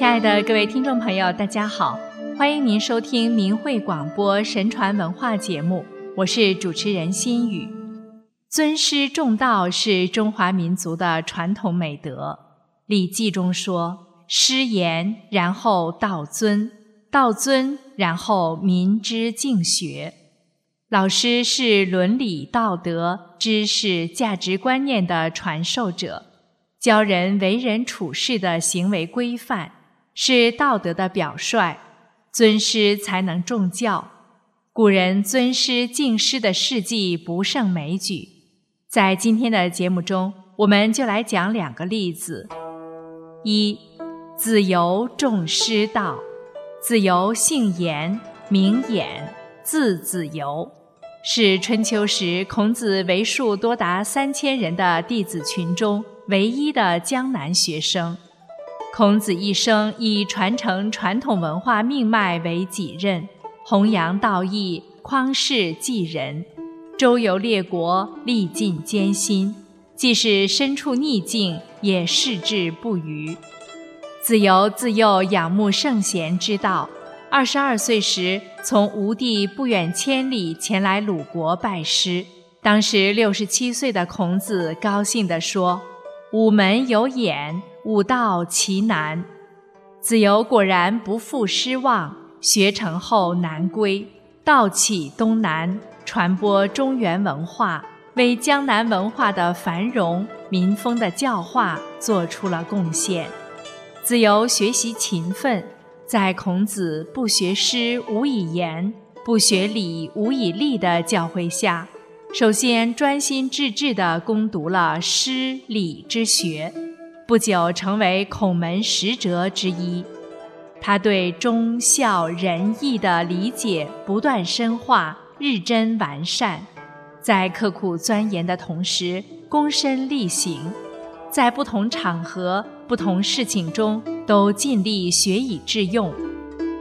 亲爱的各位听众朋友，大家好，欢迎您收听明慧广播神传文化节目，我是主持人心雨。尊师重道是中华民族的传统美德，《礼记》中说：“师严，然后道尊；道尊，然后民之敬学。”老师是伦理道德、知识、价值观念的传授者，教人为人处事的行为规范，是道德的表率。尊师才能重教，古人尊师敬师的事迹不胜枚举。在今天的节目中，我们就来讲两个例子：一，子游重师道。子游姓颜，名衍，字子游。是春秋时孔子为数多达三千人的弟子群中唯一的江南学生。孔子一生以传承传统文化命脉为己任，弘扬道义，匡世济人，周游列国，历尽艰辛，即使身处逆境，也矢志不渝。子游自幼仰慕圣贤之道。二十二岁时，从吴地不远千里前来鲁国拜师。当时六十七岁的孔子高兴地说：“吾门有眼，吾道其难。”子游果然不负失望，学成后南归，道启东南，传播中原文化，为江南文化的繁荣、民风的教化做出了贡献。子游学习勤奋。在孔子“不学诗，无以言；不学礼，无以立”的教诲下，首先专心致志地攻读了诗礼之学，不久成为孔门十哲之一。他对忠孝仁义的理解不断深化，日臻完善。在刻苦钻研的同时，躬身力行，在不同场合、不同事情中。都尽力学以致用，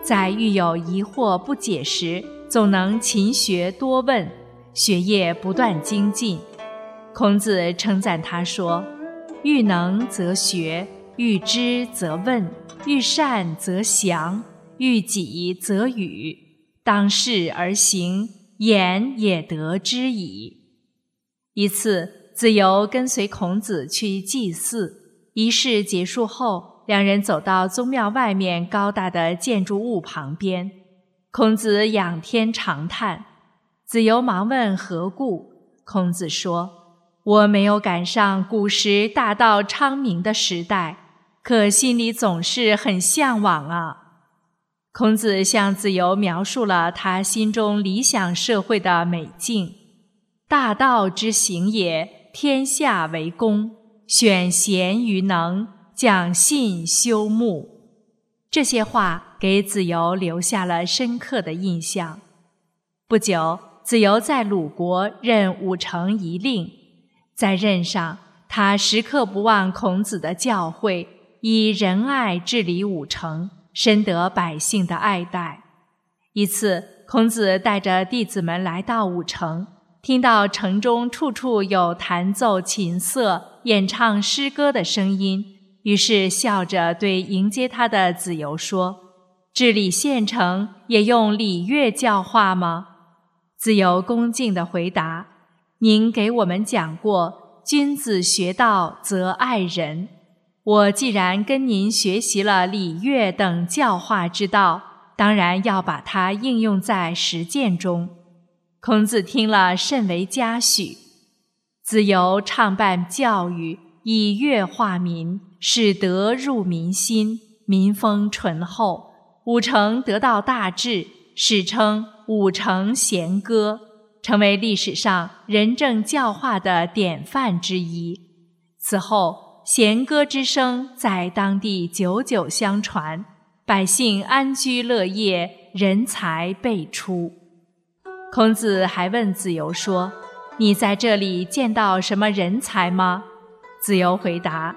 在遇有疑惑不解时，总能勤学多问，学业不断精进。孔子称赞他说：“欲能则学，欲知则问，欲善则详，欲己则语。当事而行，言也得之矣。”一次，子游跟随孔子去祭祀，仪式结束后。两人走到宗庙外面高大的建筑物旁边，孔子仰天长叹。子游忙问何故？孔子说：“我没有赶上古时大道昌明的时代，可心里总是很向往啊。”孔子向子游描述了他心中理想社会的美境：“大道之行也，天下为公，选贤与能。”讲信修睦，这些话给子游留下了深刻的印象。不久，子游在鲁国任武城一令，在任上，他时刻不忘孔子的教诲，以仁爱治理武城，深得百姓的爱戴。一次，孔子带着弟子们来到武城，听到城中处处有弹奏琴瑟、演唱诗歌的声音。于是笑着对迎接他的子游说：“治理县城也用礼乐教化吗？”子游恭敬地回答：“您给我们讲过，君子学道则爱人。我既然跟您学习了礼乐等教化之道，当然要把它应用在实践中。”孔子听了甚为嘉许。子游倡办教育，以乐化民。使德入民心，民风淳厚，武城得到大治，史称武城贤歌，成为历史上仁政教化的典范之一。此后，弦歌之声在当地久久相传，百姓安居乐业，人才辈出。孔子还问子游说：“你在这里见到什么人才吗？”子游回答。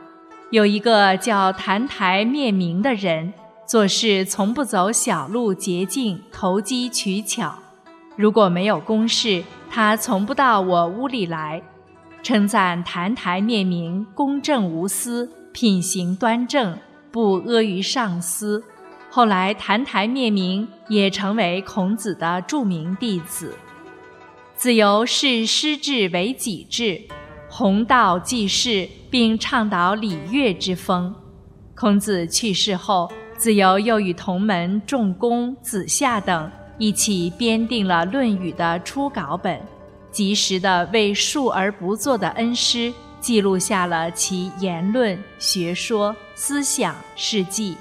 有一个叫澹台灭明的人，做事从不走小路捷径，投机取巧。如果没有公事，他从不到我屋里来。称赞澹台灭明公正无私，品行端正，不阿谀上司，后来澹台灭明，也成为孔子的著名弟子。自由视师志为己志，弘道济世，并倡导礼乐之风。孔子去世后，子由又与同门仲弓、子夏等一起编定了《论语》的初稿本，及时的为述而不作的恩师记录下了其言论、学说、思想事迹。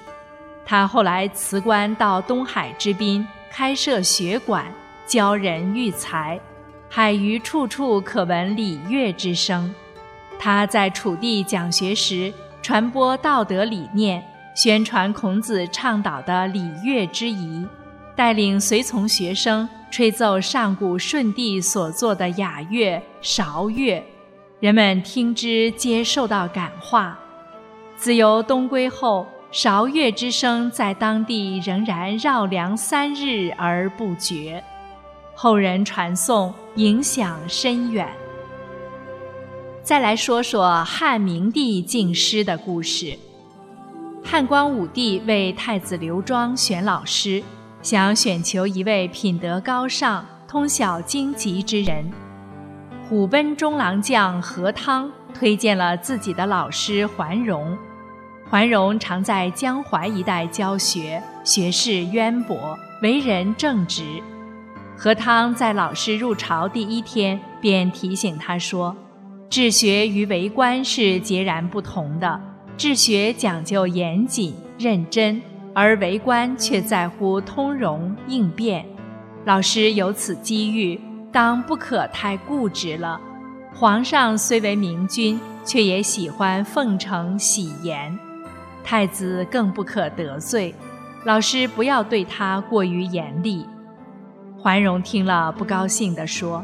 他后来辞官到东海之滨，开设学馆，教人育才。海隅处处可闻礼乐之声。他在楚地讲学时，传播道德理念，宣传孔子倡导的礼乐之仪，带领随从学生吹奏上古舜帝所作的雅乐韶乐，人们听之皆受到感化。自由东归后，韶乐之声在当地仍然绕梁三日而不绝。后人传颂，影响深远。再来说说汉明帝敬师的故事。汉光武帝为太子刘庄选老师，想选求一位品德高尚、通晓经籍之人。虎贲中郎将何汤推荐了自己的老师桓荣。桓荣常在江淮一带教学，学识渊博，为人正直。何汤在老师入朝第一天便提醒他说：“治学与为官是截然不同的。治学讲究严谨认真，而为官却在乎通融应变。老师有此机遇，当不可太固执了。皇上虽为明君，却也喜欢奉承喜言；太子更不可得罪。老师不要对他过于严厉。”桓荣听了，不高兴地说：“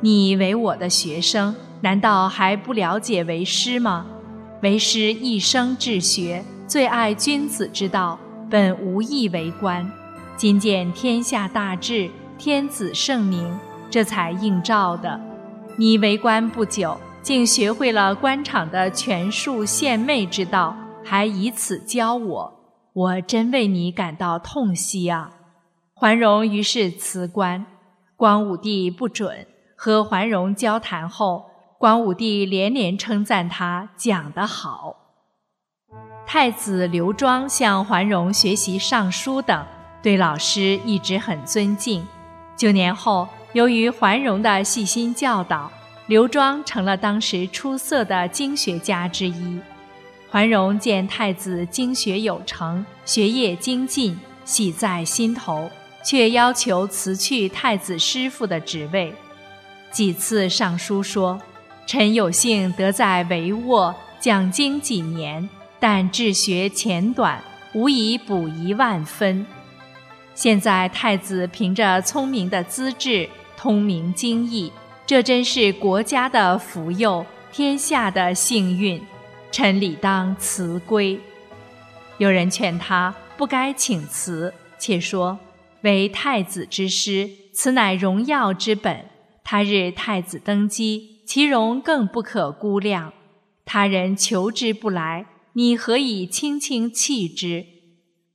你为我的学生，难道还不了解为师吗？为师一生治学，最爱君子之道，本无意为官。今见天下大治，天子圣明，这才应召的。你为官不久，竟学会了官场的权术献媚之道，还以此教我，我真为你感到痛惜啊！”桓荣于是辞官，光武帝不准。和桓荣交谈后，光武帝连连称赞他讲得好。太子刘庄向桓荣学习尚书等，对老师一直很尊敬。九年后，由于桓荣的细心教导，刘庄成了当时出色的经学家之一。桓荣见太子经学有成，学业精进，喜在心头。却要求辞去太子师傅的职位，几次上书说：“臣有幸得在帷幄讲经几年，但治学浅短，无以补一万分。现在太子凭着聪明的资质，通明经义，这真是国家的福佑，天下的幸运，臣理当辞归。”有人劝他不该请辞，且说。为太子之师，此乃荣耀之本。他日太子登基，其荣更不可估量。他人求之不来，你何以轻轻弃之？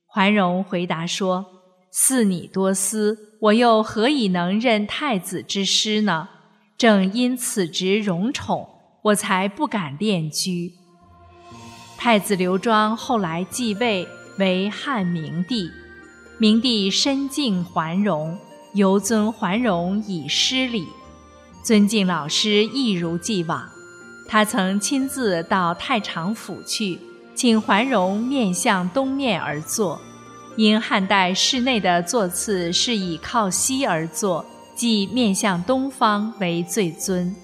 桓荣回答说：“似你多思，我又何以能任太子之师呢？正因此职荣宠，我才不敢恋居。”太子刘庄后来继位为汉明帝。明帝深敬桓荣，尤尊桓荣以师礼，尊敬老师一如既往。他曾亲自到太常府去，请桓荣面向东面而坐。因汉代室内的座次是以靠西而坐，即面向东方为最尊。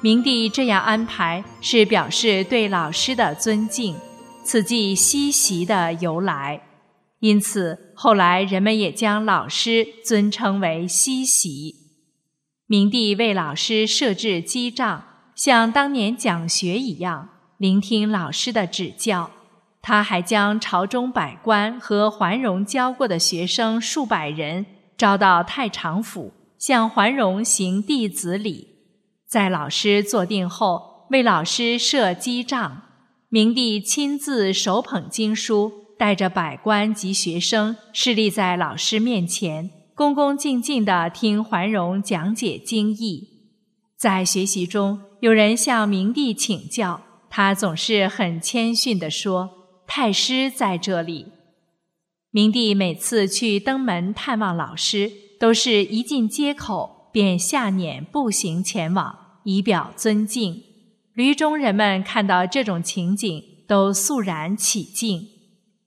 明帝这样安排，是表示对老师的尊敬，此即西席的由来。因此，后来人们也将老师尊称为西席。明帝为老师设置机帐，像当年讲学一样，聆听老师的指教。他还将朝中百官和桓荣教过的学生数百人招到太常府，向桓荣行弟子礼。在老师坐定后，为老师设机帐。明帝亲自手捧经书，带着百官及学生，侍立在老师面前，恭恭敬敬地听桓荣讲解经义。在学习中，有人向明帝请教，他总是很谦逊地说：“太师在这里。”明帝每次去登门探望老师，都是一进街口便下辇步行前往，以表尊敬。闾中人们看到这种情景，都肃然起敬。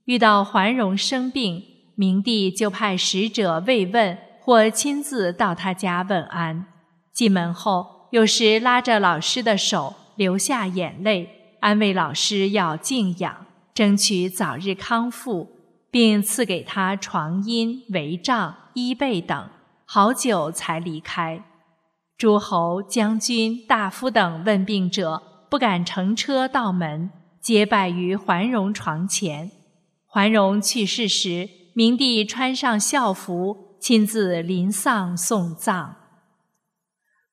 遇到桓荣生病，明帝就派使者慰问，或亲自到他家问安。进门后，有时拉着老师的手，流下眼泪，安慰老师要静养，争取早日康复，并赐给他床缨、帷帐、衣被等，好久才离开。诸侯、将军、大夫等问病者不敢乘车到门，皆拜于桓荣床前。桓荣去世时，明帝穿上孝服，亲自临丧送葬。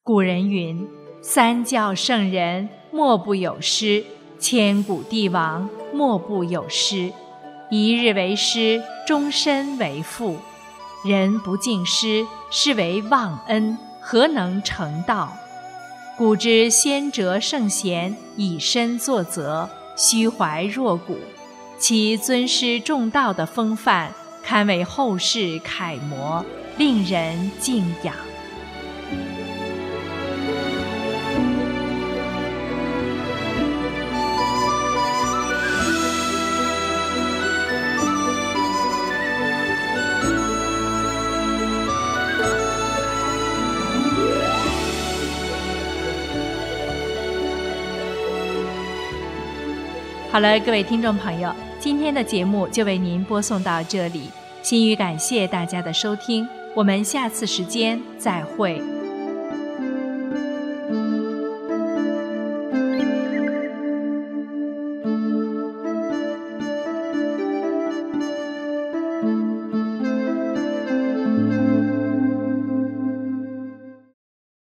古人云：“三教圣人莫不有师，千古帝王莫不有师。一日为师，终身为父。人不敬师，是为忘恩。”何能成道？古之先哲圣贤以身作则，虚怀若谷，其尊师重道的风范，堪为后世楷模，令人敬仰。好了，各位听众朋友，今天的节目就为您播送到这里。心语感谢大家的收听，我们下次时间再会。